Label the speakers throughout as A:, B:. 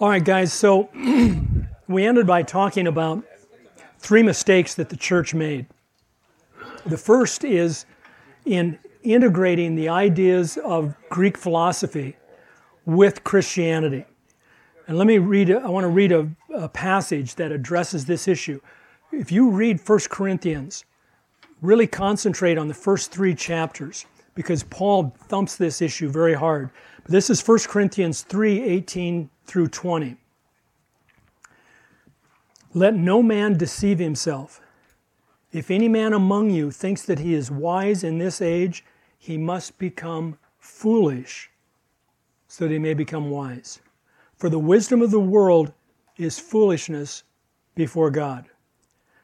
A: All right, guys, so we ended by talking about three mistakes that the church made. The first is in integrating the ideas of Greek philosophy with Christianity. And let me read, I want to read a, a passage that addresses this issue. If you read 1 Corinthians, really concentrate on the first three chapters because Paul thumps this issue very hard. This is 1 Corinthians 3 18 through 20. Let no man deceive himself. If any man among you thinks that he is wise in this age, he must become foolish so that he may become wise. For the wisdom of the world is foolishness before God.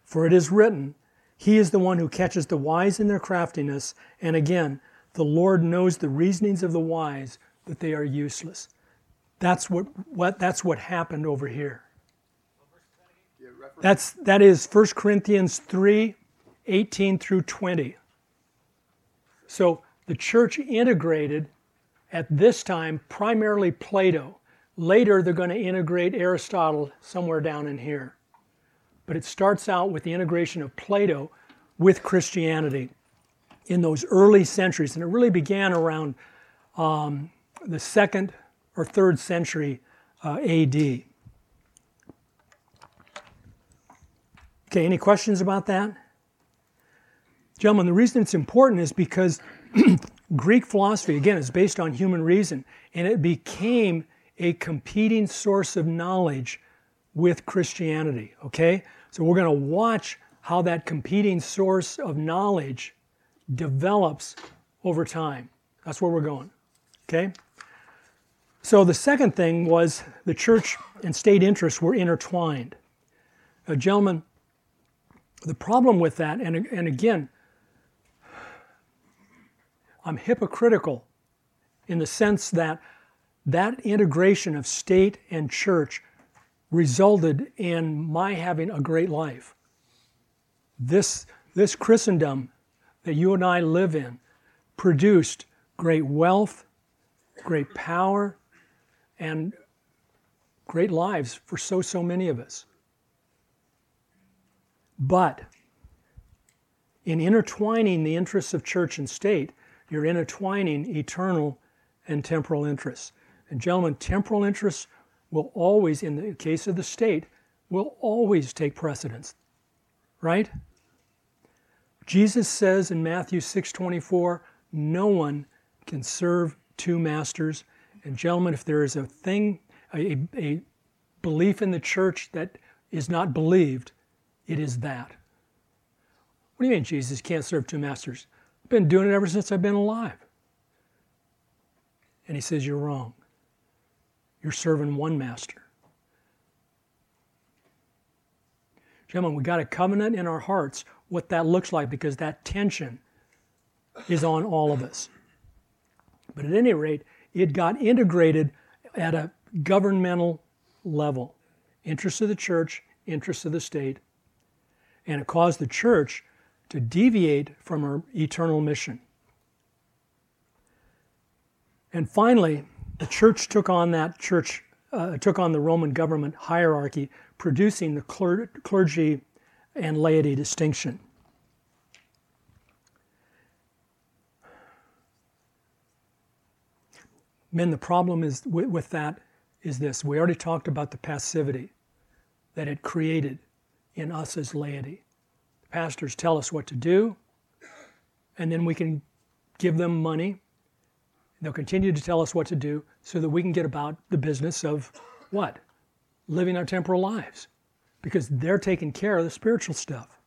A: For it is written, He is the one who catches the wise in their craftiness, and again, the Lord knows the reasonings of the wise, that they are useless. That's what, what, that's what happened over here. That's, that is 1 Corinthians 3 18 through 20. So the church integrated at this time primarily Plato. Later, they're going to integrate Aristotle somewhere down in here. But it starts out with the integration of Plato with Christianity in those early centuries. And it really began around um, the second or third century uh, AD. Okay, any questions about that? Gentlemen, the reason it's important is because Greek philosophy, again, is based on human reason, and it became a competing source of knowledge with Christianity, okay? So we're going to watch how that competing source of knowledge develops over time. That's where we're going, okay? So the second thing was the church and state interests were intertwined. Uh, gentlemen, the problem with that, and, and again, I'm hypocritical in the sense that that integration of state and church resulted in my having a great life. This, this Christendom that you and I live in produced great wealth, great power, and great lives for so, so many of us. But in intertwining the interests of church and state, you're intertwining eternal and temporal interests. And, gentlemen, temporal interests will always, in the case of the state, will always take precedence. Right? Jesus says in Matthew 6:24, no one can serve two masters. And gentlemen, if there is a thing, a, a belief in the church that is not believed, it is that. What do you mean Jesus can't serve two masters? I've been doing it ever since I've been alive. And he says, You're wrong. You're serving one master. Gentlemen, we got a covenant in our hearts what that looks like because that tension is on all of us. But at any rate, it got integrated at a governmental level interests of the church, interests of the state, and it caused the church to deviate from her eternal mission. And finally, the church took on that church, uh, took on the Roman government hierarchy, producing the clergy and laity distinction. Men, the problem is with, with that is this. We already talked about the passivity that it created in us as laity. The pastors tell us what to do, and then we can give them money. They'll continue to tell us what to do so that we can get about the business of what? Living our temporal lives because they're taking care of the spiritual stuff.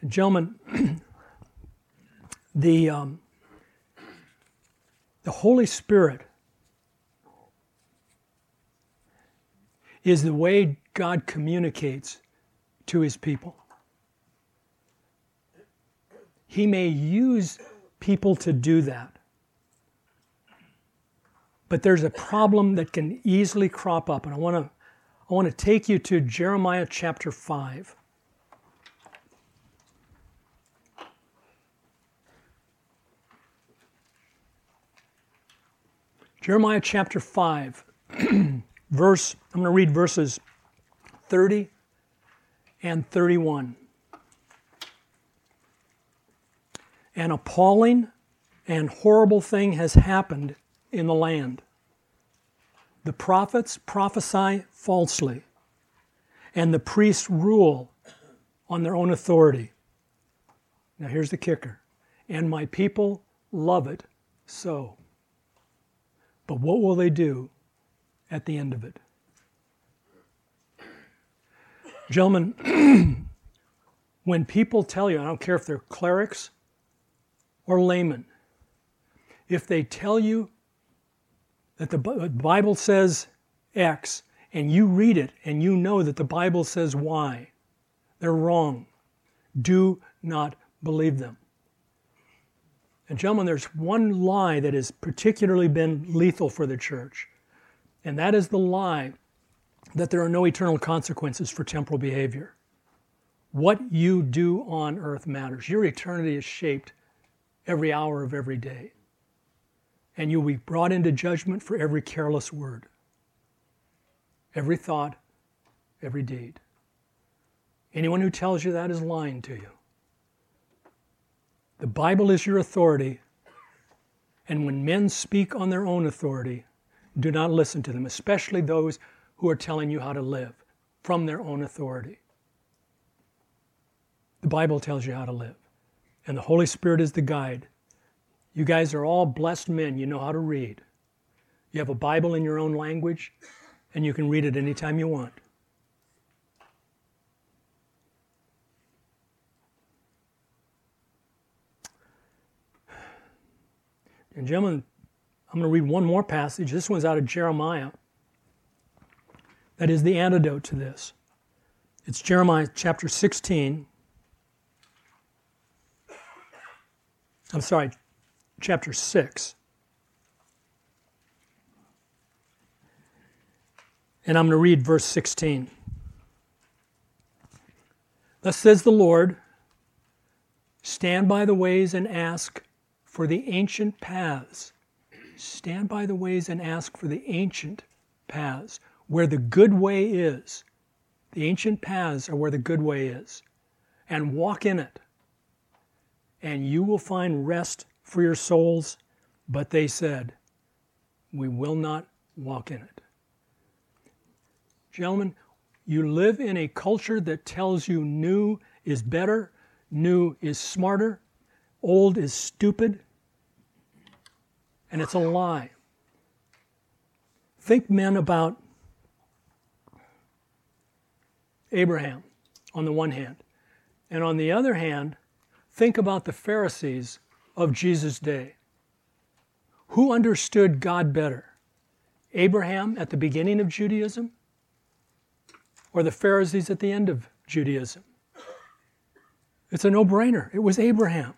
A: And gentlemen, the, um, the Holy Spirit is the way God communicates to his people. He may use people to do that. But there's a problem that can easily crop up, and I want to I want to take you to Jeremiah chapter 5. Jeremiah chapter 5. verse, I'm going to read verses 30 and 31. An appalling and horrible thing has happened in the land. The prophets prophesy falsely, and the priests rule on their own authority. Now, here's the kicker and my people love it so. But what will they do at the end of it? Gentlemen, when people tell you, I don't care if they're clerics or laymen, if they tell you that the Bible says X and you read it and you know that the Bible says Y, they're wrong. Do not believe them. And, gentlemen, there's one lie that has particularly been lethal for the church, and that is the lie that there are no eternal consequences for temporal behavior. What you do on earth matters. Your eternity is shaped every hour of every day. And you'll be brought into judgment for every careless word, every thought, every deed. Anyone who tells you that is lying to you. The Bible is your authority, and when men speak on their own authority, do not listen to them, especially those who are telling you how to live from their own authority. The Bible tells you how to live, and the Holy Spirit is the guide. You guys are all blessed men. You know how to read. You have a Bible in your own language, and you can read it anytime you want. And, gentlemen, I'm going to read one more passage. This one's out of Jeremiah. That is the antidote to this. It's Jeremiah chapter 16. I'm sorry, chapter 6. And I'm going to read verse 16. Thus says the Lord Stand by the ways and ask for the ancient paths. Stand by the ways and ask for the ancient paths, where the good way is. The ancient paths are where the good way is. And walk in it. And you will find rest for your souls. But they said, We will not walk in it. Gentlemen, you live in a culture that tells you new is better, new is smarter, old is stupid, and it's a lie. Think, men, about Abraham on the one hand, and on the other hand, think about the Pharisees of Jesus' day. Who understood God better? Abraham at the beginning of Judaism or the Pharisees at the end of Judaism? It's a no brainer. It was Abraham.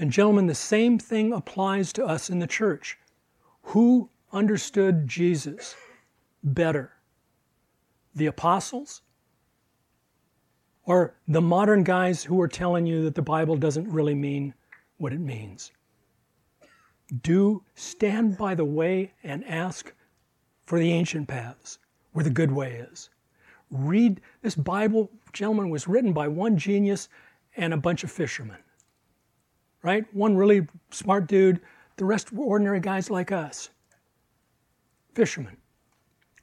A: And, gentlemen, the same thing applies to us in the church. Who understood Jesus better? The apostles? Or the modern guys who are telling you that the Bible doesn't really mean what it means? Do stand by the way and ask for the ancient paths where the good way is. Read this Bible, gentlemen, was written by one genius and a bunch of fishermen right? One really smart dude, the rest were ordinary guys like us. Fishermen.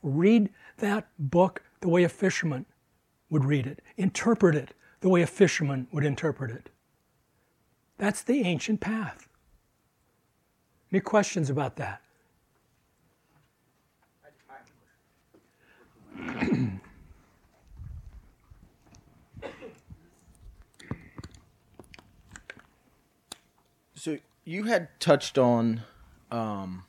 A: Read that book the way a fisherman would read it, interpret it the way a fisherman would interpret it. That's the ancient path. Any questions about that?
B: So you had touched on um,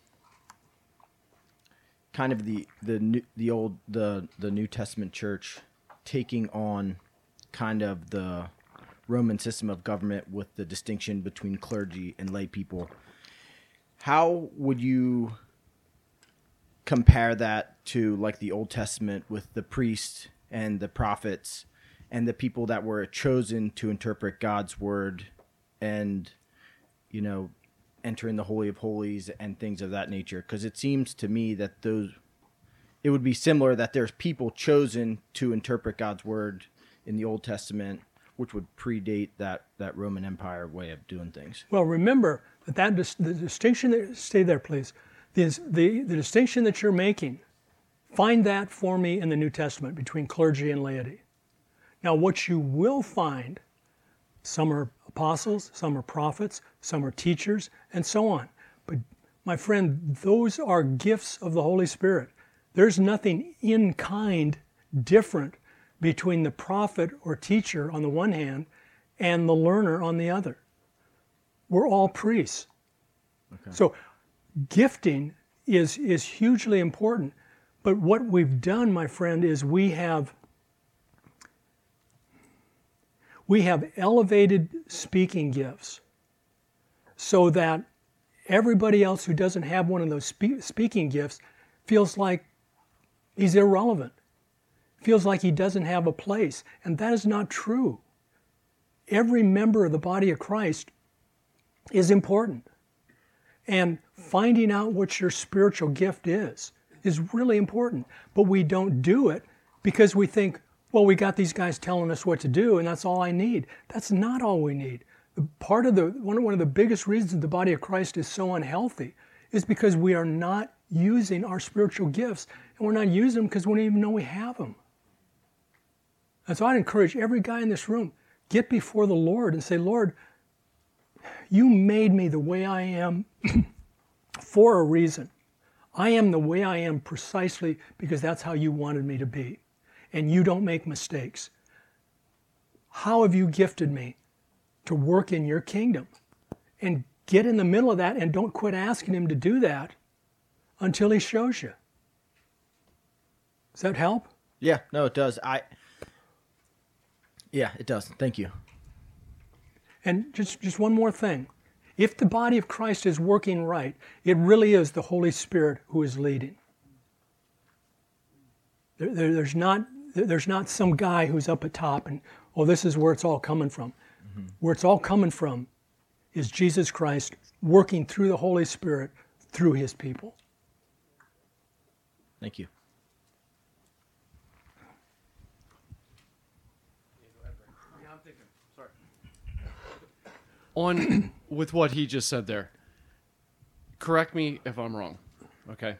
B: kind of the the new, the old the the New Testament church taking on kind of the Roman system of government with the distinction between clergy and lay people. How would you compare that to like the Old Testament with the priests and the prophets and the people that were chosen to interpret God's word and you know, entering the holy of holies and things of that nature because it seems to me that those it would be similar that there's people chosen to interpret God's word in the Old Testament, which would predate that that Roman Empire way of doing things.
A: Well, remember that, that dis- the distinction that stay there, please. Is the, the distinction that you're making, find that for me in the New Testament between clergy and laity. Now, what you will find, some are apostles, some are prophets, some are teachers, and so on. But my friend, those are gifts of the Holy Spirit. There's nothing in kind different between the prophet or teacher on the one hand and the learner on the other. We're all priests. Okay. So gifting is, is hugely important. But what we've done, my friend, is we have we have elevated speaking gifts so that everybody else who doesn't have one of those spe- speaking gifts feels like he's irrelevant, feels like he doesn't have a place. And that is not true. Every member of the body of Christ is important. And finding out what your spiritual gift is is really important. But we don't do it because we think, well, we got these guys telling us what to do, and that's all I need. That's not all we need. Part of the one, one of the biggest reasons the body of Christ is so unhealthy is because we are not using our spiritual gifts, and we're not using them because we don't even know we have them. And so I'd encourage every guy in this room, get before the Lord and say, Lord, you made me the way I am for a reason. I am the way I am precisely because that's how you wanted me to be. And you don't make mistakes. How have you gifted me to work in your kingdom? And get in the middle of that and don't quit asking Him to do that until He shows you. Does that help?
B: Yeah, no, it does. I. Yeah, it does. Thank you.
A: And just, just one more thing. If the body of Christ is working right, it really is the Holy Spirit who is leading. There, there, there's, not, there's not some guy who's up at top and, oh, this is where it's all coming from. Mm-hmm. Where it's all coming from is Jesus Christ working through the Holy Spirit through his people.
B: Thank you.
C: on with what he just said there. Correct me if I'm wrong. Okay.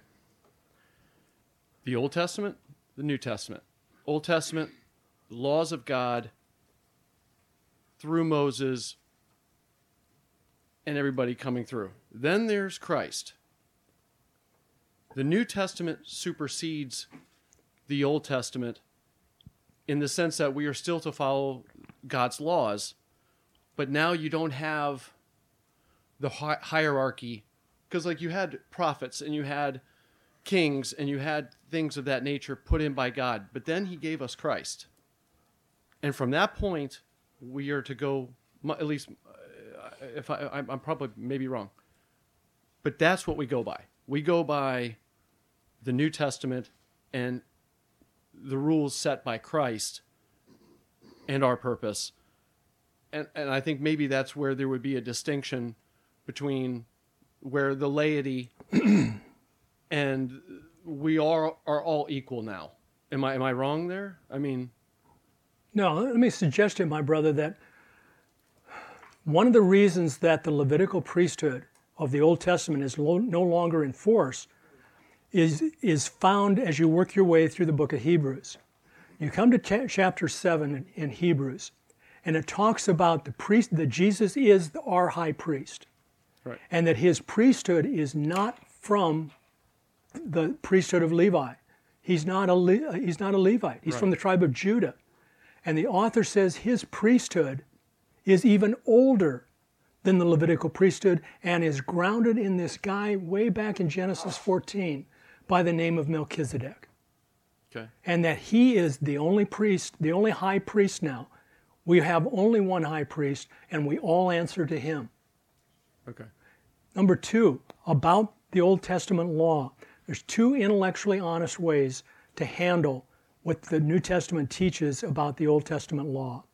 C: The Old Testament, the New Testament. Old Testament, laws of God through Moses and everybody coming through. Then there's Christ. The New Testament supersedes the Old Testament in the sense that we are still to follow God's laws, but now you don't have the hi- hierarchy because like you had prophets and you had kings and you had things of that nature put in by God, but then he gave us Christ. And from that point, we are to go at least uh, if I I'm probably maybe wrong. But that's what we go by. We go by the New Testament and the rules set by Christ and our purpose and and I think maybe that's where there would be a distinction between where the laity and we are are all equal now. Am I am I wrong there? I mean,
A: no. Let me suggest to my brother that one of the reasons that the Levitical priesthood of the Old Testament is lo- no longer in force is is found as you work your way through the book of Hebrews. You come to ch- chapter seven in, in Hebrews, and it talks about the priest that Jesus is our high priest, right. and that his priesthood is not from the priesthood of Levi. He's not a Le- he's not a Levite. He's right. from the tribe of Judah, and the author says his priesthood is even older than the Levitical priesthood and is grounded in this guy way back in Genesis 14 by the name of Melchizedek. Okay. And that he is the only priest, the only high priest now we have only one high priest, and we all answer to him.
C: Okay.
A: Number two, about the Old Testament law. There's two intellectually honest ways to handle what the New Testament teaches about the Old Testament law.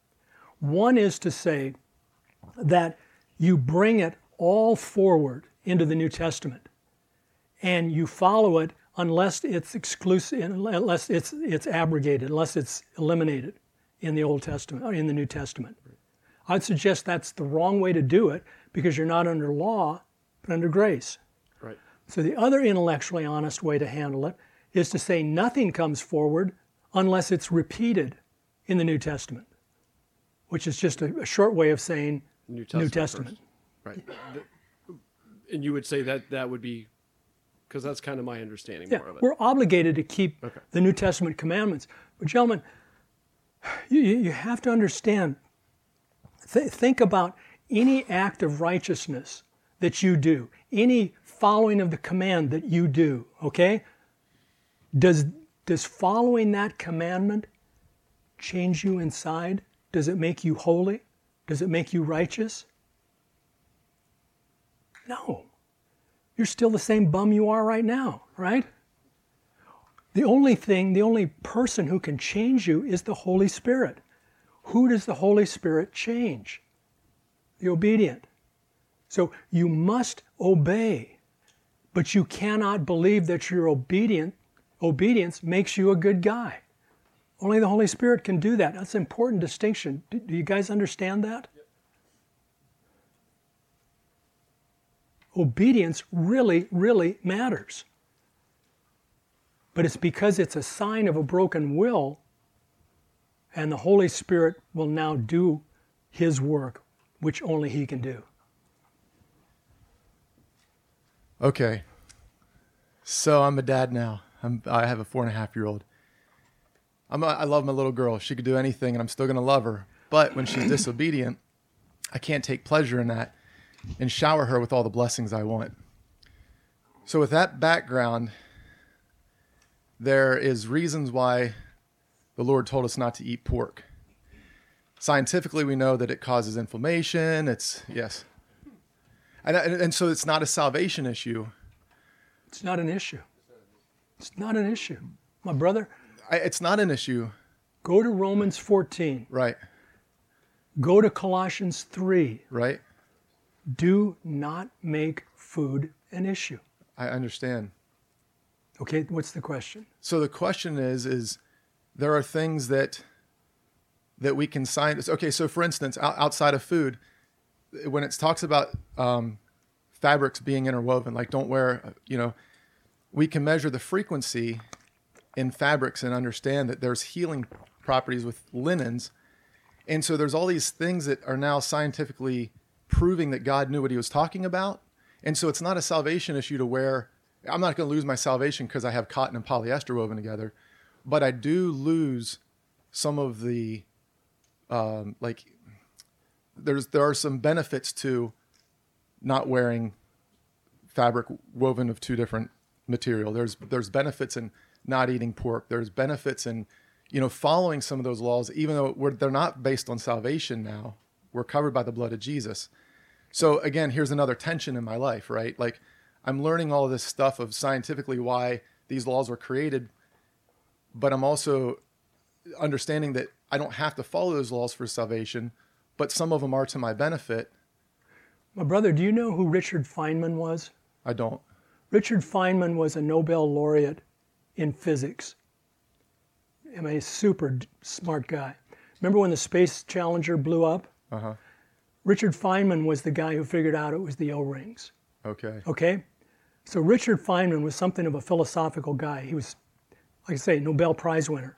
A: One is to say that you bring it all forward into the New Testament and you follow it unless it's exclusive, unless it's it's abrogated, unless it's eliminated in the Old Testament or in the New Testament. I'd suggest that's the wrong way to do it because you're not under law, but under grace. So the other intellectually honest way to handle it is to say nothing comes forward unless it's repeated in the New Testament, which is just a, a short way of saying
C: New
A: New
C: Testament.
A: Testament.
C: Right. And you would say that that would be because that's kind of my understanding
A: Yeah,
C: more of it.
A: we're obligated to keep
C: Okay.
A: the New Testament commandments. But, gentlemen, you, you you have to understand, th- think about any act of righteousness that you do, any following of the command that you do, okay? Does, does following that commandment change you inside? Does it make you holy? Does it make you righteous? No. You're still the same bum you are right now, right? The only thing, the only person who can change you is the Holy Spirit. Who does the Holy Spirit change? The obedient. So you must obey, but you cannot believe that your obedient obedience makes you a good guy. Only the Holy Spirit can do that. That's an important distinction. Do, do you guys understand that? Obedience really, really matters. But it's because it's a sign of a broken will, and the Holy Spirit will now do His work, which only He can do.
D: Okay. So I'm a dad now. I'm, I have a four and a half year old. I'm a, I love my little girl. She could do anything, and I'm still going to love her. But when she's disobedient, I can't take pleasure in that and shower her with all the blessings I want. So, with that background, there is reasons why the Lord told us not to eat pork. Scientifically, we know that it causes inflammation. It's yes, and, and, so it's not a salvation issue.
A: It's not an issue. It's not an issue. My brother,
D: I, it's not an issue,
A: go to Romans 14,
D: right?
A: go to Colossians 3.
D: Right?
A: Do not make food an issue.
D: I understand.
A: Okay, what's the question?
D: So the question is, is there are things that that we can sign. Okay, so for instance, outside of food, when it talks about um, fabrics being interwoven, like don't wear, you know, we can measure the frequency in fabrics and understand that there's healing properties with linens, and so there's all these things that are now scientifically proving that God knew what He was talking about, and so it's not a salvation issue to wear. I'm not going to lose my salvation because I have cotton and polyester woven together, but I do lose some of the um, like. There's there are some benefits to not wearing fabric woven of two different material. There's there's benefits in not eating pork. There's benefits in you know following some of those laws, even though they're not based on salvation now. We're covered by the blood of Jesus. So again, here's another tension in my life, right? Like I'm learning all of this stuff of scientifically why these laws were created, but I'm also understanding that I don't have to follow those laws for salvation, but some of them are to my benefit.
A: My brother, do you know who Richard Feynman was?
D: I don't.
A: Richard Feynman was a Nobel laureate in physics. I mean, a super smart guy. Remember when the Space Challenger blew up?
D: Uh huh.
A: Richard Feynman was the guy who figured out it was the O rings.
D: Okay.
A: Okay? So Richard Feynman was something of a philosophical guy. He was, like I say, Nobel Prize winner.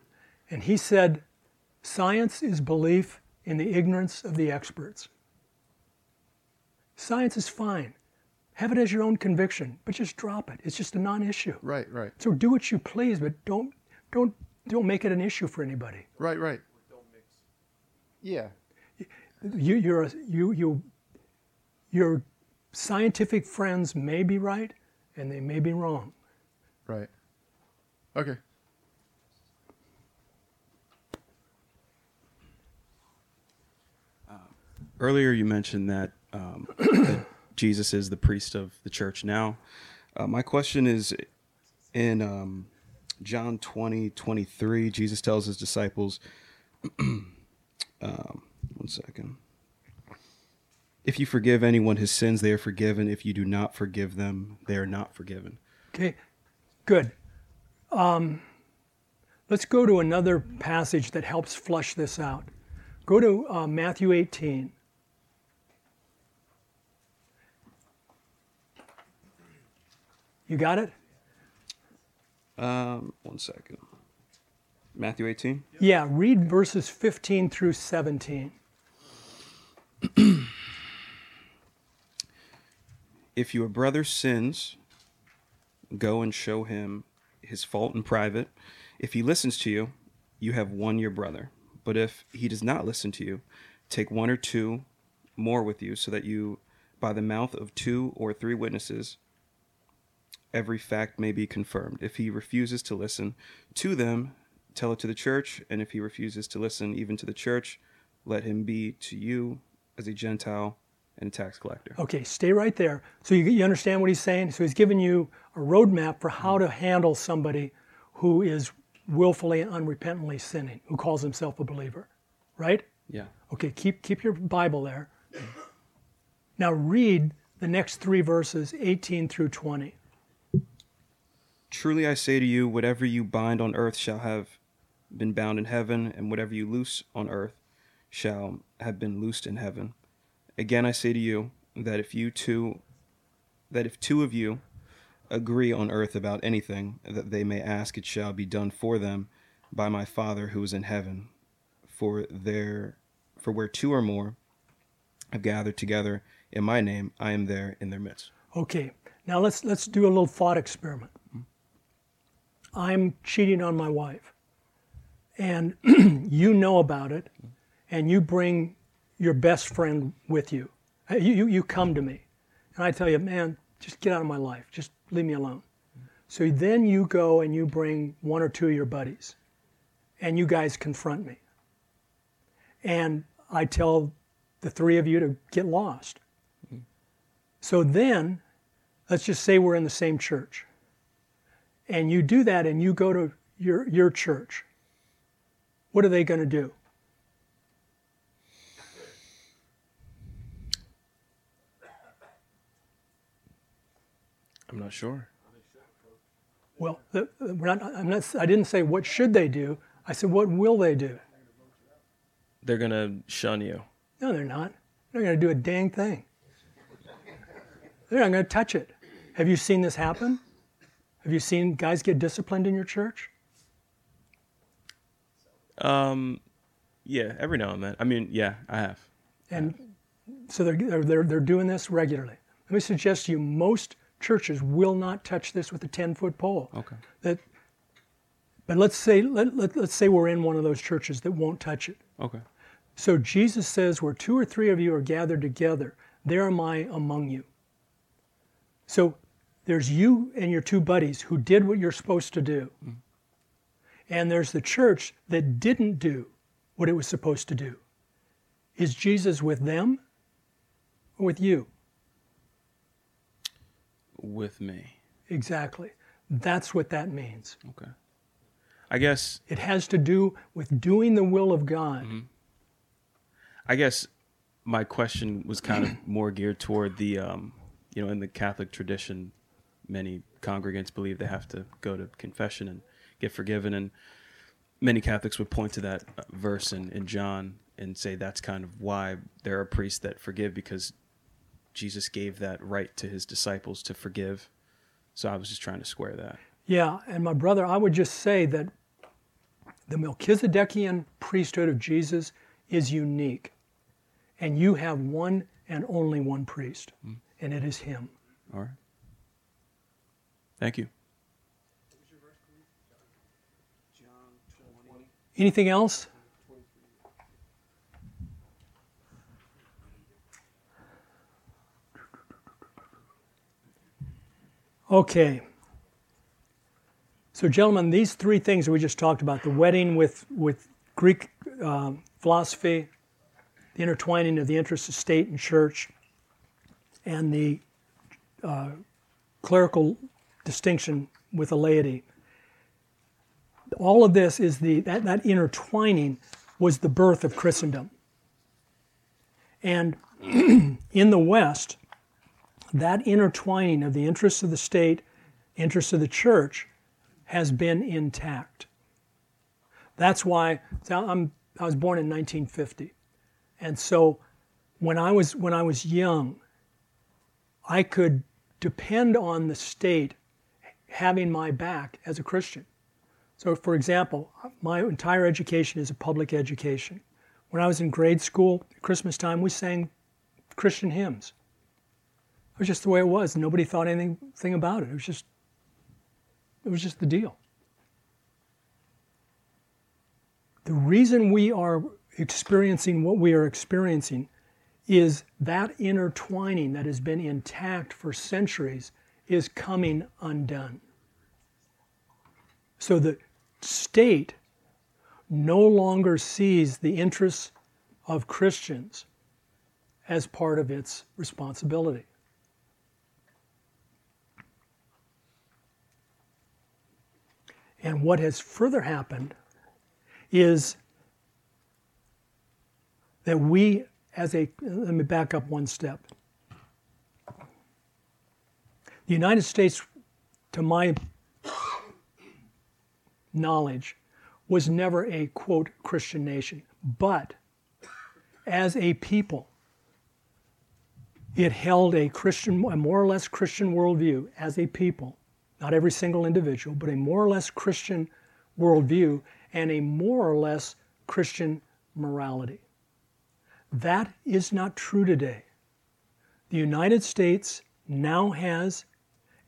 A: And he said, Science is belief in the ignorance of the experts. Science is fine. Have it as your own conviction, but just drop it. It's just a non-issue.
D: Right. Right.
A: So do what you please, but don't don't don't make it an issue for anybody.
D: Right. Right. Yeah.
A: You you're a, you you your scientific friends may be right and they may be wrong.
D: Right. Okay.
E: Earlier you mentioned that, um, that Jesus is the priest of the church now. Uh, my question is in um, John 20, 23, Jesus tells his disciples, um, one second. If you forgive anyone his sins, they are forgiven. If you do not forgive them, they are not forgiven.
A: Okay, good. Let's go to another passage that helps flush this out. Go to uh, Matthew 18. You got it?
E: Um, one second. Matthew 18.
A: Yeah, read verses 15 through 17.
E: If your brother sins, go and show him his fault in private. If he listens to you, you have won your brother. But if he does not listen to you, take one or two more with you, so that you, by the mouth of two or three witnesses, every fact may be confirmed. If he refuses to listen to them, tell it to the church. And if he refuses to listen even to the church, let him be to you as a Gentile and a tax collector.
A: Okay, stay right there. So you, you understand what he's saying? So he's giving you a roadmap for how to handle somebody who is willfully and unrepentantly sinning, who calls himself a believer, right?
E: Yeah.
A: Okay, keep, keep your Bible there. Now read the next three verses, 18 through 20.
E: Truly I say to you, whatever you bind on earth shall have been bound in heaven, and whatever you loose on earth shall have been loosed in heaven. Again I say to you that if you two that if two of you agree on earth about anything that they may ask, it shall be done for them by my Father who is in heaven. For there for where two or more have gathered together in my name, I am there in their midst.
A: Okay, now let's let's do a little thought experiment. I'm cheating on my wife, and you know about it, and you bring your best friend with you. You, you. you come to me, and I tell you, man, just get out of my life. Just leave me alone. So then you go and you bring one or two of your buddies, and you guys confront me. And I tell the three of you to get lost. So then, let's just say we're in the same church. And you do that and you go to your, your church. What are they going to do?
F: I'm not sure.
A: Well, the- not, I'm not, I didn't say what should they do. I said, what will they do?
F: They're gonna shun you.
A: No, they're not. They're not going to do a dang thing. They're not going to touch it. Have you seen this happen? Have you seen guys get disciplined in your church?
F: Um, yeah, every now and then. I mean, yeah, I have.
A: And so they're, they're, they're, doing this regularly. Let me suggest to you most churches will not touch this with a 10 foot pole.
F: Okay.
A: That, but let's say, let, let, let's say we're in one of those churches that won't touch it.
F: Okay.
A: So Jesus says, where two or three of you are gathered together, there am I among you. So there's you and your two buddies who did what you're supposed to do. And there's the church that didn't do what it was supposed to do. Is Jesus with them or with you?
F: With me.
A: Exactly. That's what that means.
F: Okay. I guess
A: It has to do with doing the will of God.
F: I guess my question was kind of more geared toward the, um, you know, in the Catholic tradition, many congregants believe they have to go to confession and get forgiven, and many Catholics would point to that uh, verse in, in John and say that's kind of why there are priests that forgive because Jesus gave that right to his disciples to forgive. So I was just trying to square that.
A: Yeah, and my brother, I would just say that the Melchizedekian priesthood of Jesus is unique. And you have one and only one priest, and it is him.
F: All right. Thank you.
A: Anything else? Okay. So, gentlemen, these three things we just talked about the wedding with, with Greek um, philosophy, the intertwining of the interests of state and church, and the uh, clerical distinction with the laity all of this is the that, that intertwining was the birth of Christendom. And in the West, that intertwining of the interests of the state, interests of the church, has been intact. That's why I'm, I was born in 1950. And so when I was, when I was young, I could depend on the state having my back as a Christian. So, for example, my entire education is a public education. When I was in grade school, Christmas time, we sang Christian hymns. It was just the way it was. Nobody thought anything about it. It was just, it was just the deal. The reason we are experiencing what we are experiencing is that intertwining that has been intact for centuries is coming undone. So the state no longer sees the interests of Christians as part of its responsibility. And what has further happened is that we, as a, let me back up one step. The United States, to my knowledge, was never a quote Christian nation. But as a people, it held a Christian, a more or less Christian worldview as a people, not every single individual, but a more or less Christian worldview and a more or less Christian morality. That is not true today. The United States now has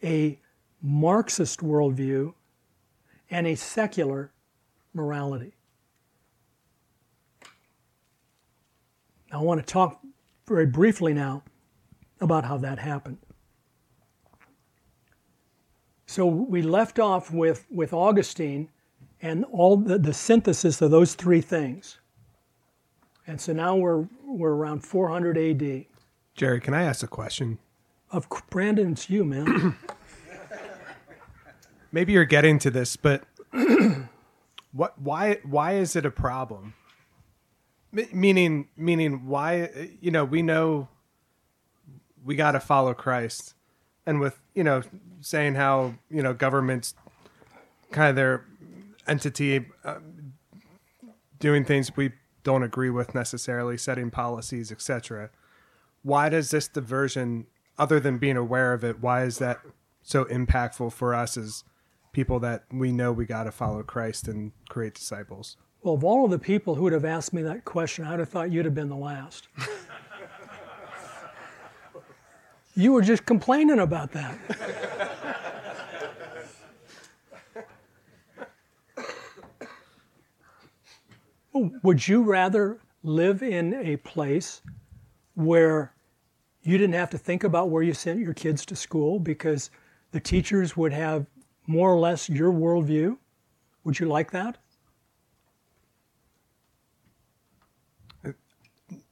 A: a Marxist worldview and a secular morality. I want to talk very briefly now about how that happened. So we left off with, with Augustine and all the, the synthesis of those three things. And so now we're, we're around 400 AD.
G: Jerry, can I ask a question?
A: Of Brandon, it's you, man.
G: Maybe you're getting to this, but what? Why? Why is it a problem? M- meaning, meaning, why? You know, we know we got to follow Christ, and with you know saying how you know governments kind of their entity uh, doing things we don't agree with necessarily, setting policies, etc. Why does this diversion, other than being aware of it, why is that so impactful for us as people that we know we got to follow Christ and create disciples?
A: Well, of all of the people who would have asked me that question, I'd have thought you'd have been the last. you were just complaining about that. Would you rather live in a place where you didn't have to think about where you sent your kids to school because the teachers would have more or less your worldview? Would you like that?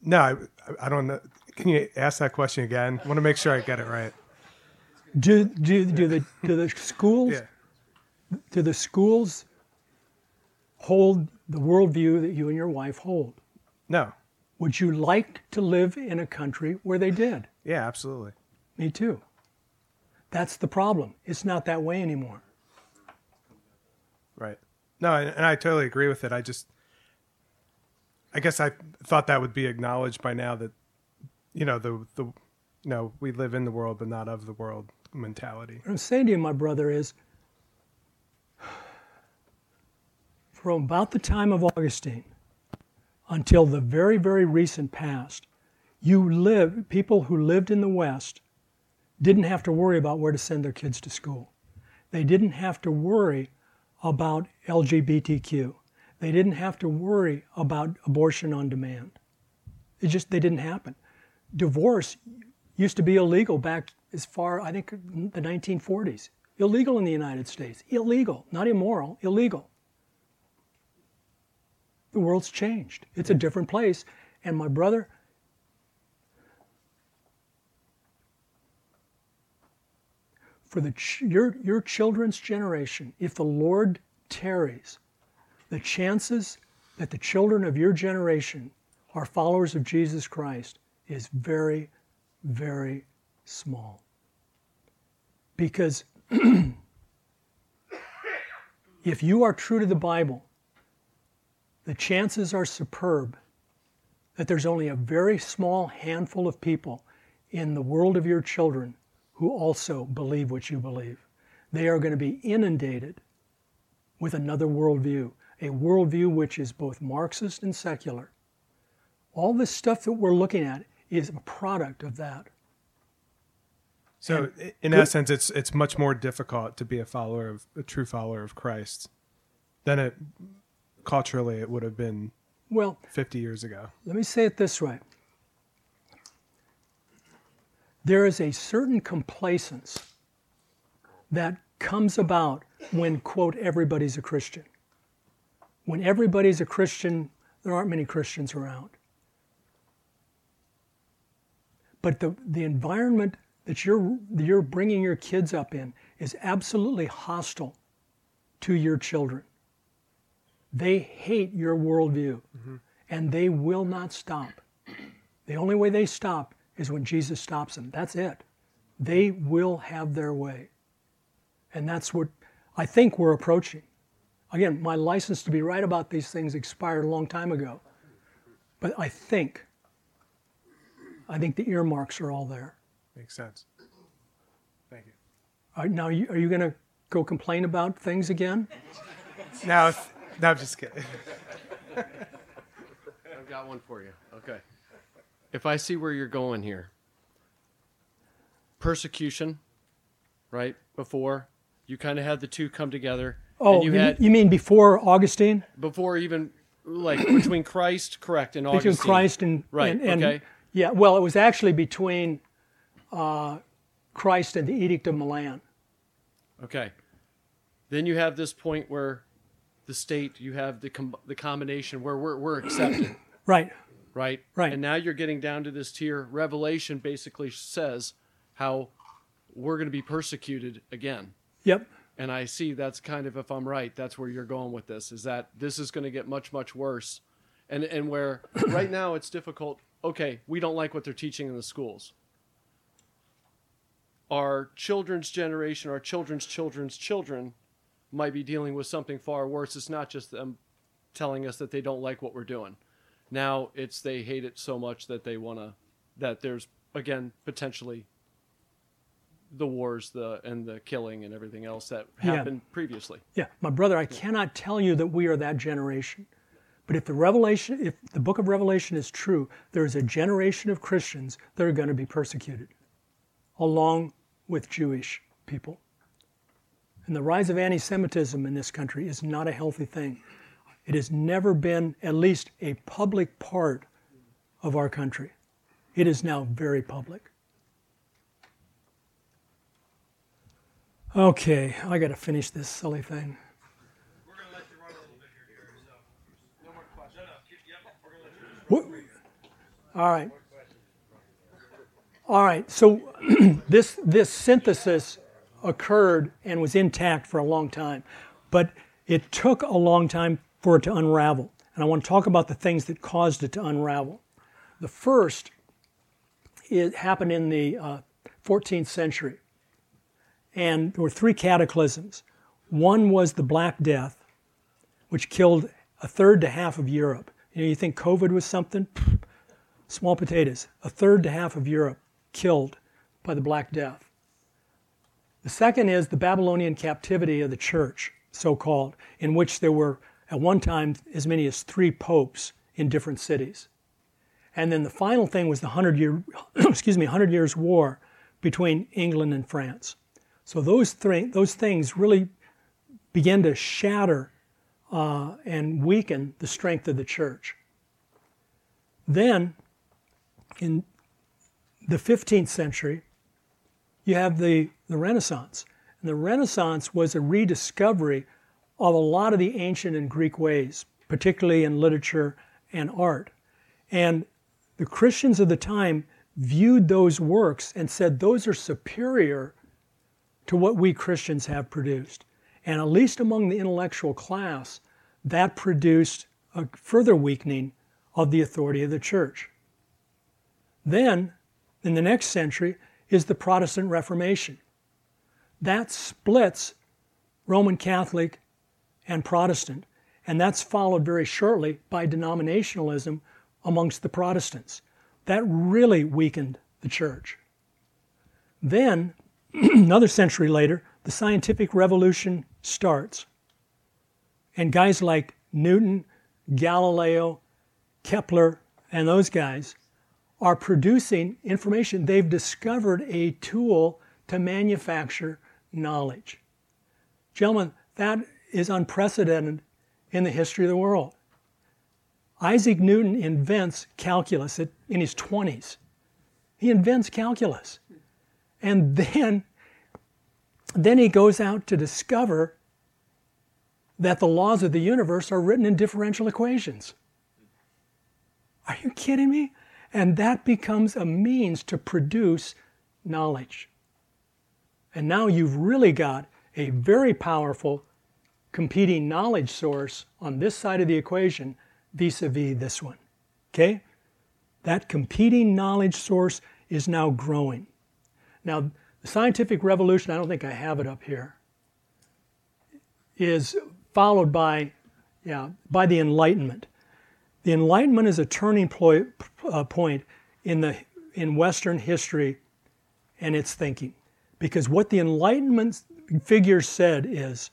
G: No, I, I don't know. Can you ask that question again? I want to make sure I get it right.
A: Do do do the do the schools
G: Yeah.
A: do the schools hold the worldview that you and your wife hold?
G: No.
A: Would you like to live in a country where they did?
G: Yeah, absolutely.
A: Me too. That's the problem. It's not that way anymore.
G: Right. No, and, I totally agree with it. I just, I guess I thought that would be acknowledged by now that, you know, the the, you know, we live in the world but not of the world mentality.
A: What I'm saying to you, my brother, is from about the time of Augustine until the very, very recent past, you live, people who lived in the West didn't have to worry about where to send their kids to school. They didn't have to worry about LGBTQ. They didn't have to worry about abortion on demand. It just, they didn't happen. Divorce used to be illegal back as far, I think, the 1940s. Illegal in the United States. Illegal, not immoral, illegal. The world's changed. It's a different place. And my brother, for the ch- your, your children's generation, if the Lord tarries, the chances that the children of your generation are followers of Jesus Christ is very, very small. Because If you are true to the Bible, the chances are superb that there's only a very small handful of people in the world of your children who also believe what you believe. They are going to be inundated with another worldview, a worldview which is both Marxist and secular. All this stuff that we're looking at is a product of that.
G: So, i- in essence, it's it's much more difficult to be a follower of a true follower of Christ than it culturally it would have been
A: Well,
G: 50 years ago.
A: let me say it this way there is a certain complacence that comes about when, quote, everybody's a Christian. When everybody's a Christian, there aren't many Christians around. But the, the environment that you're, that you're bringing your kids up in is absolutely hostile to your children. They hate your worldview mm-hmm. and they will not stop. The only way they stop is when Jesus stops them. That's it. They will have their way. And that's what I think we're approaching. Again, my license to be right about these things expired a long time ago. But I think, I think the earmarks are all there.
G: Makes sense. Thank you.
A: All right, now, you, are you going to go complain about things again?
G: Now, if, no, I'm just kidding.
C: I've got one for you. Okay. If I see where you're going here, persecution, right? Before you kind of had the two come together.
A: Oh,
C: you
A: you,
C: had
A: you mean before Augustine?
C: before even like between Christ, correct, and Augustine.
A: Between Christ and
C: Right,
A: and, and-
C: okay.
A: yeah. Well, it was actually between uh, Christ and the Edict of Milan.
C: Okay. Then you have this point where the state, you have the com- the combination where we're we're accepted,
A: Right.
C: right?
A: Right.
C: And now you're getting down to this tier. Revelation basically says how we're going to be persecuted again.
A: Yep.
C: And I see that's kind of if I'm right, that's where you're going with this. Is that this is going to get much much worse, and and where right now it's difficult. Okay, we don't like what they're teaching in the schools. Our children's generation, our children's children's children, might be dealing with something far worse. It's not just them telling us that they don't like what we're doing. Now it's they hate it so much that they want to that there's again potentially the wars, the and the killing and everything else that
A: Yeah.
C: happened previously.
A: Yeah, my brother, I cannot tell you that we are that generation. But if the revelation, if the book of Revelation is true, there is a generation of Christians that are going to be persecuted, along with Jewish people. And the rise of anti-Semitism in this country is not a healthy thing. It has never been at least a public part of our country. It is now very public. Okay, I got to finish this silly thing. What- All right. All right. So this this synthesis occurred and was intact for a long time, but it took a long time for it to unravel. And I want to talk about the things that caused it to unravel. The first it happened in the uh, 14th century, and there were three cataclysms. One was the Black Death, which killed a third to half of Europe. You know, you think COVID was something? Small potatoes. A third to half of Europe killed by the Black Death. The second is the Babylonian captivity of the church, so called, in which there were at one time as many as three popes in different cities. And then the final thing was the hundred year, excuse me, hundred years war between England and France. So those three, those things really began to shatter uh, and weaken the strength of the church. Then, in the 15th century, you have the, the Renaissance. And the Renaissance was a rediscovery of a lot of the ancient and Greek ways, particularly in literature and art. And the Christians of the time viewed those works and said those are superior to what we Christians have produced. And at least among the intellectual class, that produced a further weakening of the authority of the church. Then, in the next century, is the Protestant Reformation. That splits Roman Catholic and Protestant. And that's followed very shortly by denominationalism amongst the Protestants. That really weakened the church. Then, another century later, the scientific revolution starts. And guys like Newton, Galileo, Kepler, and those guys are producing information. They've discovered a tool to manufacture knowledge. Gentlemen, that is unprecedented in the history of the world. Isaac Newton invents calculus in his 20s. He invents calculus. And then, then he goes out to discover that the laws of the universe are written in differential equations. Are you kidding me? And that becomes a means to produce knowledge. And now you've really got a very powerful competing knowledge source on this side of the equation vis a vis this one. Okay? That competing knowledge source is now growing. Now, the scientific revolution, I don't think I have it up here, is followed by, yeah, by the Enlightenment. The Enlightenment is a turning uh, point in, the, in Western history and its thinking. Because what the Enlightenment figures said is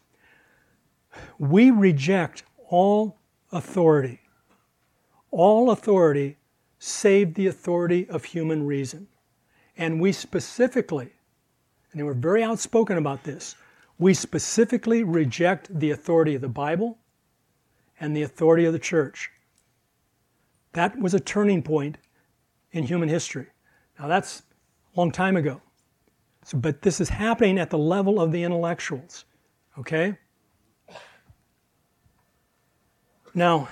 A: we reject all authority, all authority save the authority of human reason. And we specifically, and they were very outspoken about this, we specifically reject the authority of the Bible and the authority of the church. That was a turning point in human history. Now, that's a long time ago. So, but this is happening at the level of the intellectuals. Okay? Now,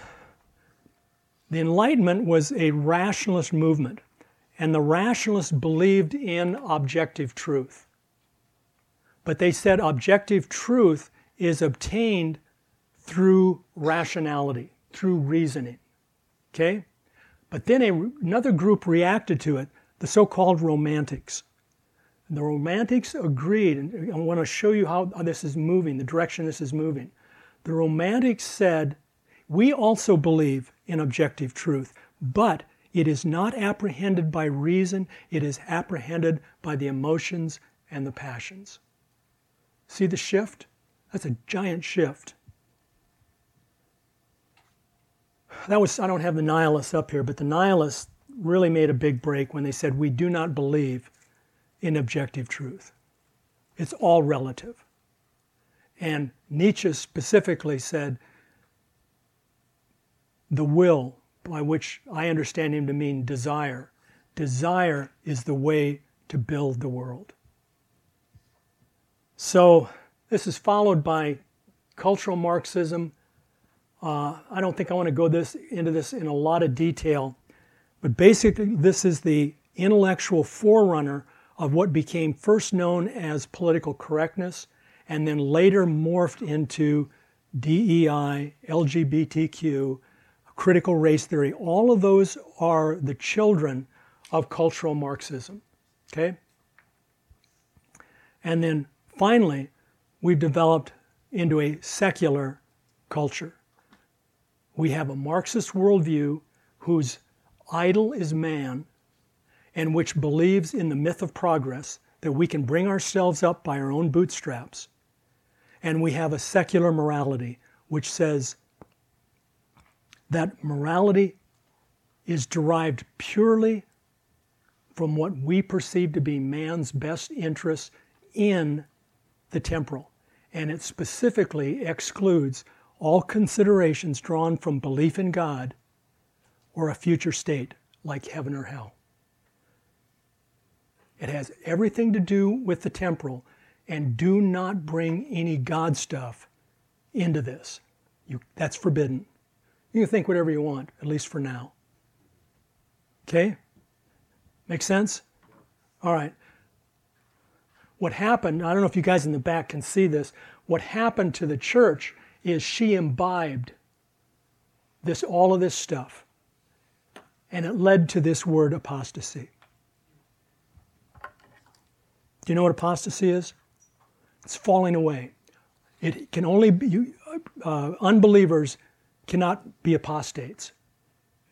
A: the Enlightenment was a rationalist movement, and the rationalists believed in objective truth. But they said objective truth is obtained through rationality, through reasoning. Okay? But then a, another group reacted to it, the so called Romantics. The Romantics agreed, and I want to show you how this is moving, the direction this is moving. The Romantics said, We also believe in objective truth, but it is not apprehended by reason, it is apprehended by the emotions and the passions. See the shift? That's a giant shift. that was I don't have the nihilists up here, but the nihilists really made a big break when they said we do not believe in objective truth. It's all relative. And Nietzsche specifically said the will, by which I understand him to mean desire, desire is the way to build the world. So this is followed by cultural Marxism uh, I don't think I want to go this into this in a lot of detail, but basically, this is the intellectual forerunner of what became first known as political correctness and then later morphed into DEI, LGBTQ, critical race theory. All of those are the children of cultural Marxism. Okay? And then finally, we've developed into a secular culture. We have a Marxist worldview whose idol is man and which believes in the myth of progress that we can bring ourselves up by our own bootstraps. And we have a secular morality which says that morality is derived purely from what we perceive to be man's best interests in the temporal. And it specifically excludes all considerations drawn from belief in God or a future state like heaven or hell. It has everything to do with the temporal, and do not bring any God stuff into this. You, that's forbidden. You can think whatever you want, at least for now. Okay? Make sense? All right. What happened, I don't know if you guys in the back can see this, what happened to the church is she imbibed this all of this stuff and it led to this word apostasy do you know what apostasy is it's falling away it can only be uh, unbelievers cannot be apostates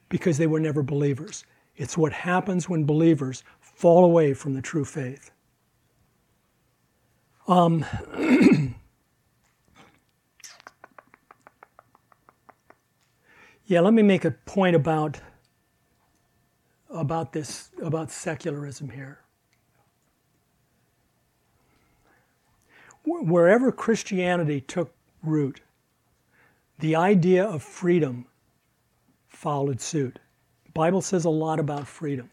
A: because they were never believers. It's what happens when believers fall away from the true faith. Um, yeah, let me make a point about about this about secularism here. Wherever Christianity took root, the idea of freedom followed suit. The Bible says a lot about freedom.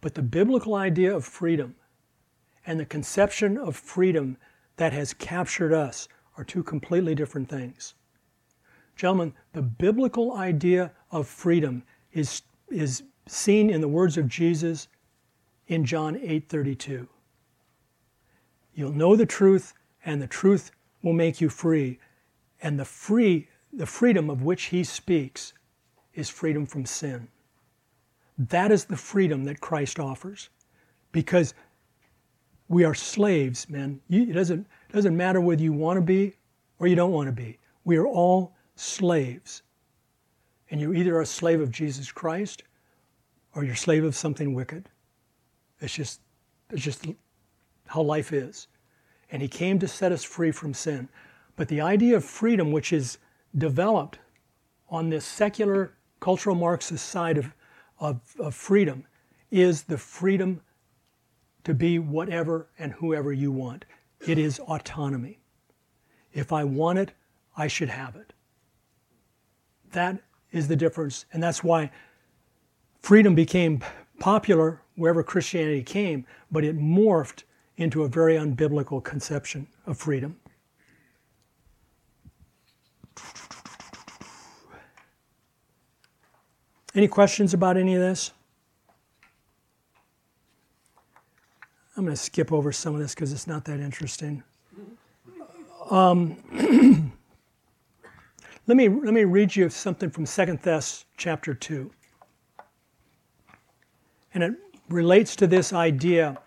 A: But the biblical idea of freedom and the conception of freedom that has captured us are two completely different things. Gentlemen, the biblical idea of freedom is, is seen in the words of Jesus in John 8:32. You'll know the truth and the truth will make you free. And the free the freedom of which he speaks is freedom from sin. That is the freedom that Christ offers. Because we are slaves, men. it doesn't, it doesn't matter whether you want to be or you don't want to be. We are all slaves. And you either are a slave of Jesus Christ or you're a slave of something wicked. It's just, it's just how life is. And he came to set us free from sin. But the idea of freedom, which is developed on this secular cultural Marxist side of, of, of freedom, is the freedom to be whatever and whoever you want. It is autonomy. If I want it, I should have it. That is the difference. And that's why freedom became popular wherever Christianity came, but it morphed into a very unbiblical conception of freedom. Any questions about any of this? I'm going to skip over some of this because it's not that interesting. Um, let me let me read you something from Second Thess chapter two, and it relates to this idea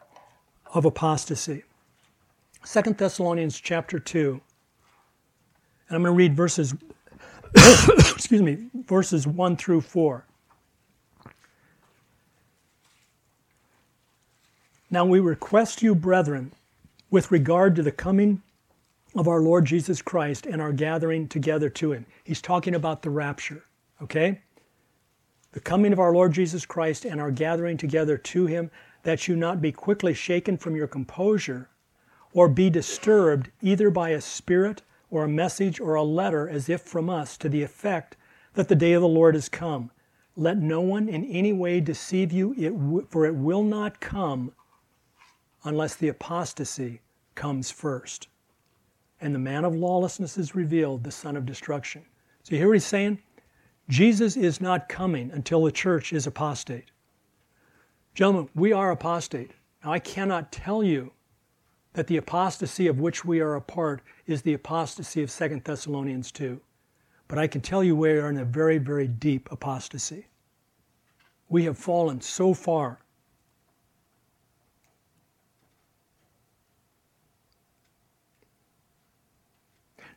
A: of apostasy. Second Thessalonians chapter two, and I'm going to read verses. excuse me, verses one through four. Now we request you, brethren, with regard to the coming of our Lord Jesus Christ and our gathering together to him. He's talking about the rapture, okay? The coming of our Lord Jesus Christ and our gathering together to him, that you not be quickly shaken from your composure or be disturbed either by a spirit or a message or a letter as if from us to the effect that the day of the Lord is come. Let no one in any way deceive you, it w- for it will not come unless the apostasy comes first. And the man of lawlessness is revealed, the son of destruction. So you hear what he's saying? Jesus is not coming until the church is apostate. Gentlemen, we are apostate. Now, I cannot tell you that the apostasy of which we are a part is the apostasy of 2 Thessalonians 2. But I can tell you we are in a very, very deep apostasy. We have fallen so far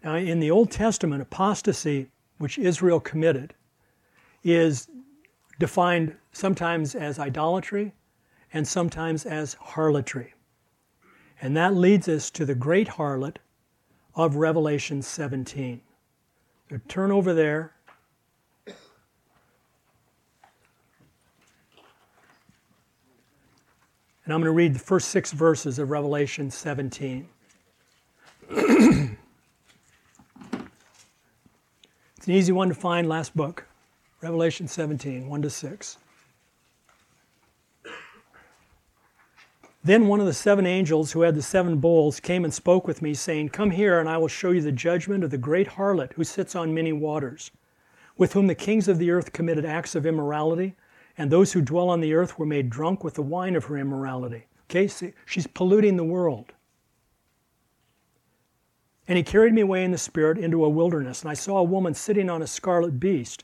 A: Now, in the Old Testament, apostasy, which Israel committed, is defined sometimes as idolatry and sometimes as harlotry. And that leads us to the great harlot of Revelation 17. So turn over there. And I'm going to read the first six verses of Revelation 17. It's an easy one to find, last book, Revelation 17, 1 to 6. Then one of the seven angels who had the seven bowls came and spoke with me, saying, Come here, and I will show you the judgment of the great harlot who sits on many waters, with whom the kings of the earth committed acts of immorality, and those who dwell on the earth were made drunk with the wine of her immorality. Okay, see, she's polluting the world. And he carried me away in the Spirit into a wilderness, and I saw a woman sitting on a scarlet beast.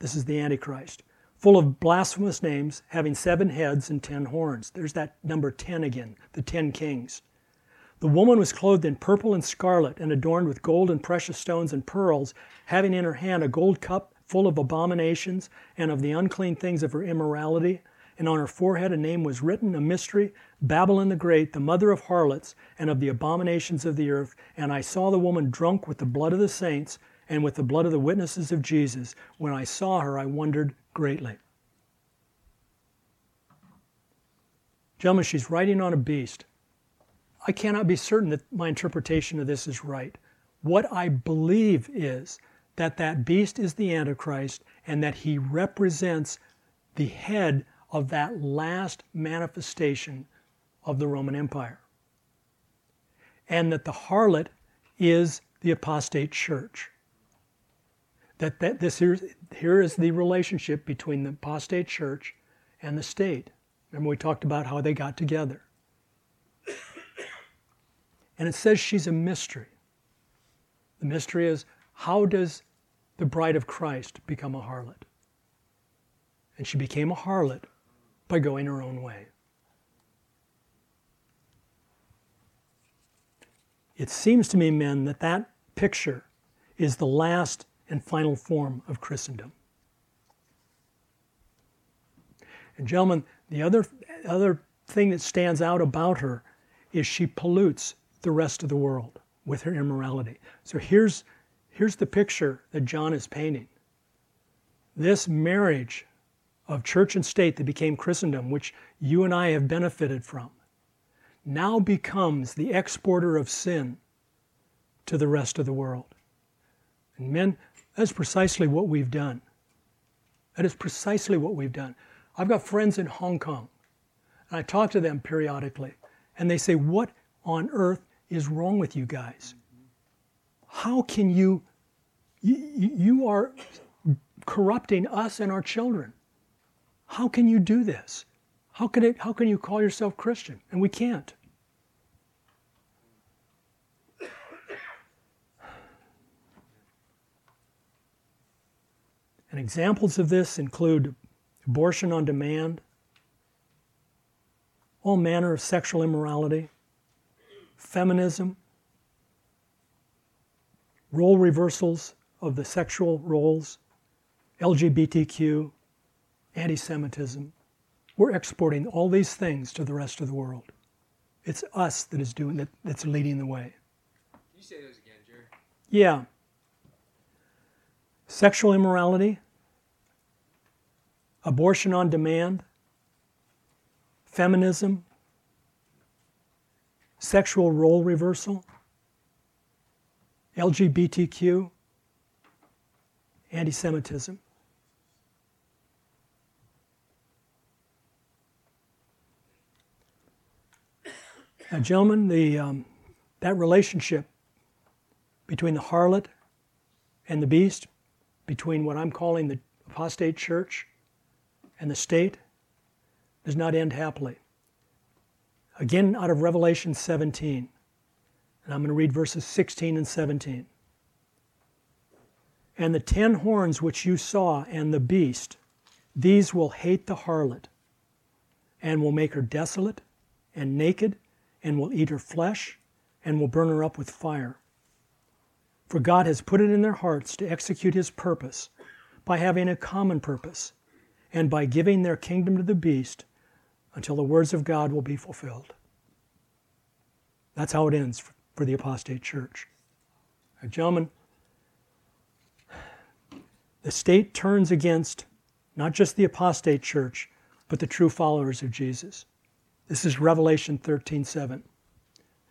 A: This is the Antichrist, full of blasphemous names, having seven heads and ten horns. There's that number 10 again, the ten kings. The woman was clothed in purple and scarlet and adorned with gold and precious stones and pearls, having in her hand a gold cup full of abominations and of the unclean things of her immorality. And on her forehead a name was written, a mystery Babylon the Great, the mother of harlots and of the abominations of the earth. And I saw the woman drunk with the blood of the saints and with the blood of the witnesses of Jesus. When I saw her, I wondered greatly. Gentlemen, she's riding on a beast. I cannot be certain that my interpretation of this is right. What I believe is that that beast is the Antichrist and that he represents the head of that last manifestation of the Roman Empire. And that the harlot is the apostate church. That, that this here, here is the relationship between the apostate church and the state. Remember, we talked about how they got together. And it says she's a mystery. The mystery is how does the bride of Christ become a harlot? And she became a harlot by going her own way. It seems to me, men, that that picture is the last and final form of Christendom. And, gentlemen, the other, other thing that stands out about her is she pollutes the rest of the world with her immorality. So here's, here's the picture that John is painting. This marriage of church and state that became Christendom, which you and I have benefited from, now becomes the exporter of sin to the rest of the world. And men, that's precisely what we've done. That is precisely what we've done. I've got friends in Hong Kong, and I talk to them periodically, and they say, What on earth is wrong with you guys? How can you, you, you are corrupting us and our children. How can you do this? How can, it, how can you call yourself Christian? And we can't. And examples of this include abortion on demand, all manner of sexual immorality, feminism, role reversals of the sexual roles, LGBTQ, anti Semitism. We're exporting all these things to the rest of the world. It's us that is doing that, that's leading the way.
H: Can you say those again, Jerry?
A: Yeah. Sexual immorality, abortion on demand, feminism, sexual role reversal, LGBTQ, anti Semitism. Now, gentlemen, the, um, that relationship between the harlot and the beast, between what I'm calling the apostate church and the state, does not end happily. Again, out of Revelation 17. And I'm going to read verses 16 and 17. And the ten horns which you saw, and the beast, these will hate the harlot, and will make her desolate and naked, and will eat her flesh, and will burn her up with fire. For God has put it in their hearts to execute his purpose by having a common purpose, and by giving their kingdom to the beast until the words of God will be fulfilled. That's how it ends for the apostate church. Now, gentlemen, the state turns against not just the apostate church, but the true followers of Jesus. This is Revelation 13:7.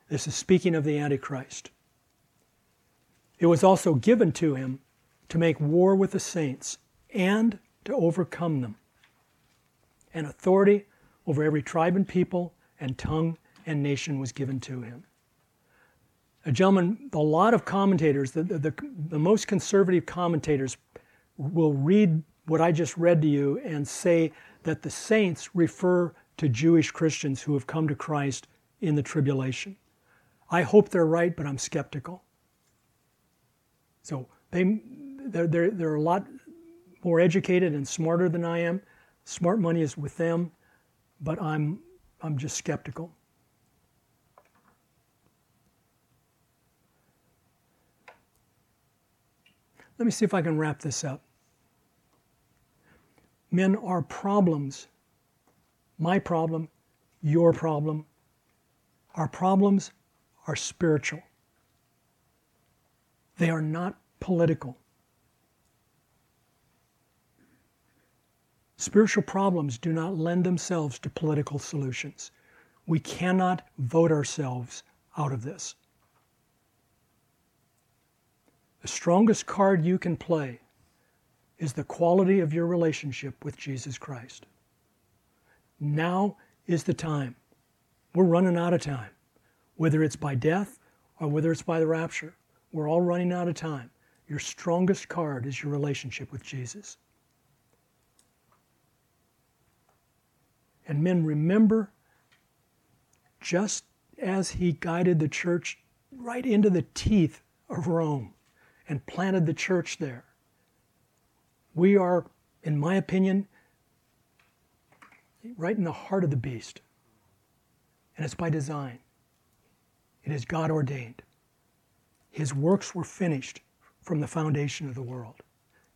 A: This is speaking of the Antichrist. It was also given to him to make war with the saints and to overcome them. And authority over every tribe and people and tongue and nation was given to him. A gentleman, a lot of commentators, the, the, the most conservative commentators, will read what I just read to you and say that the saints refer to Jewish Christians who have come to Christ in the tribulation. I hope they're right, but I'm skeptical. So they, they're, they're, they're a lot more educated and smarter than I am. Smart money is with them, but I'm, I'm just skeptical. Let me see if I can wrap this up. Men are problems. My problem, your problem. Our problems are spiritual. They are not political. Spiritual problems do not lend themselves to political solutions. We cannot vote ourselves out of this. The strongest card you can play is the quality of your relationship with Jesus Christ. Now is the time. We're running out of time, whether it's by death or whether it's by the rapture. We're all running out of time. Your strongest card is your relationship with Jesus. And men, remember, just as he guided the church right into the teeth of Rome and planted the church there, we are, in my opinion, right in the heart of the beast. And it's by design, it is God ordained. His works were finished from the foundation of the world.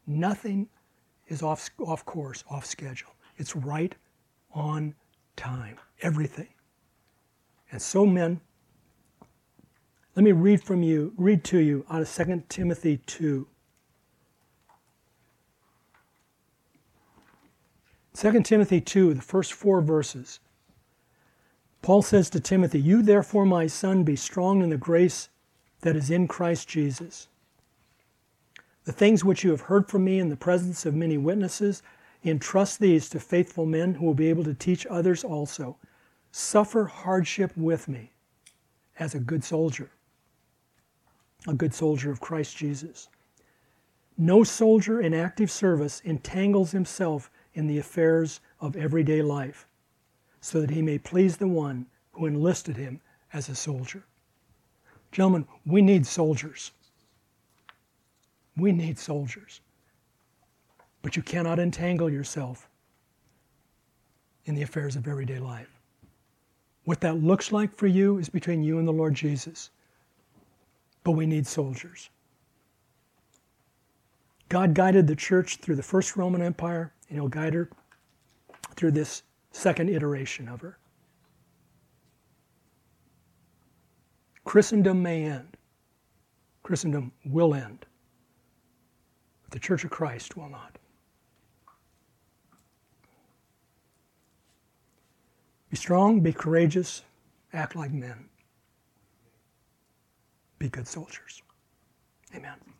A: Nothing is off, off course, off schedule. It's right on time. Everything. And so, men, let me read from you, read to you out of 2 Timothy 2. 2 Timothy 2, the first four verses. Paul says to Timothy, You therefore, my son, be strong in the grace that is in Christ Jesus. The things which you have heard from me in the presence of many witnesses, entrust these to faithful men who will be able to teach others also. Suffer hardship with me as a good soldier, a good soldier of Christ Jesus. No soldier in active service entangles himself in the affairs of everyday life, so that he may please the one who enlisted him as a soldier. Gentlemen, we need soldiers. We need soldiers. But you cannot entangle yourself in the affairs of everyday life. What that looks like for you is between you and the Lord Jesus. But we need soldiers. God guided the church through the first Roman Empire and he'll guide her through this second iteration of her. Christendom may end. Christendom will end. But the Church of Christ will not. Be strong, be courageous, act like men. Be good soldiers. Amen.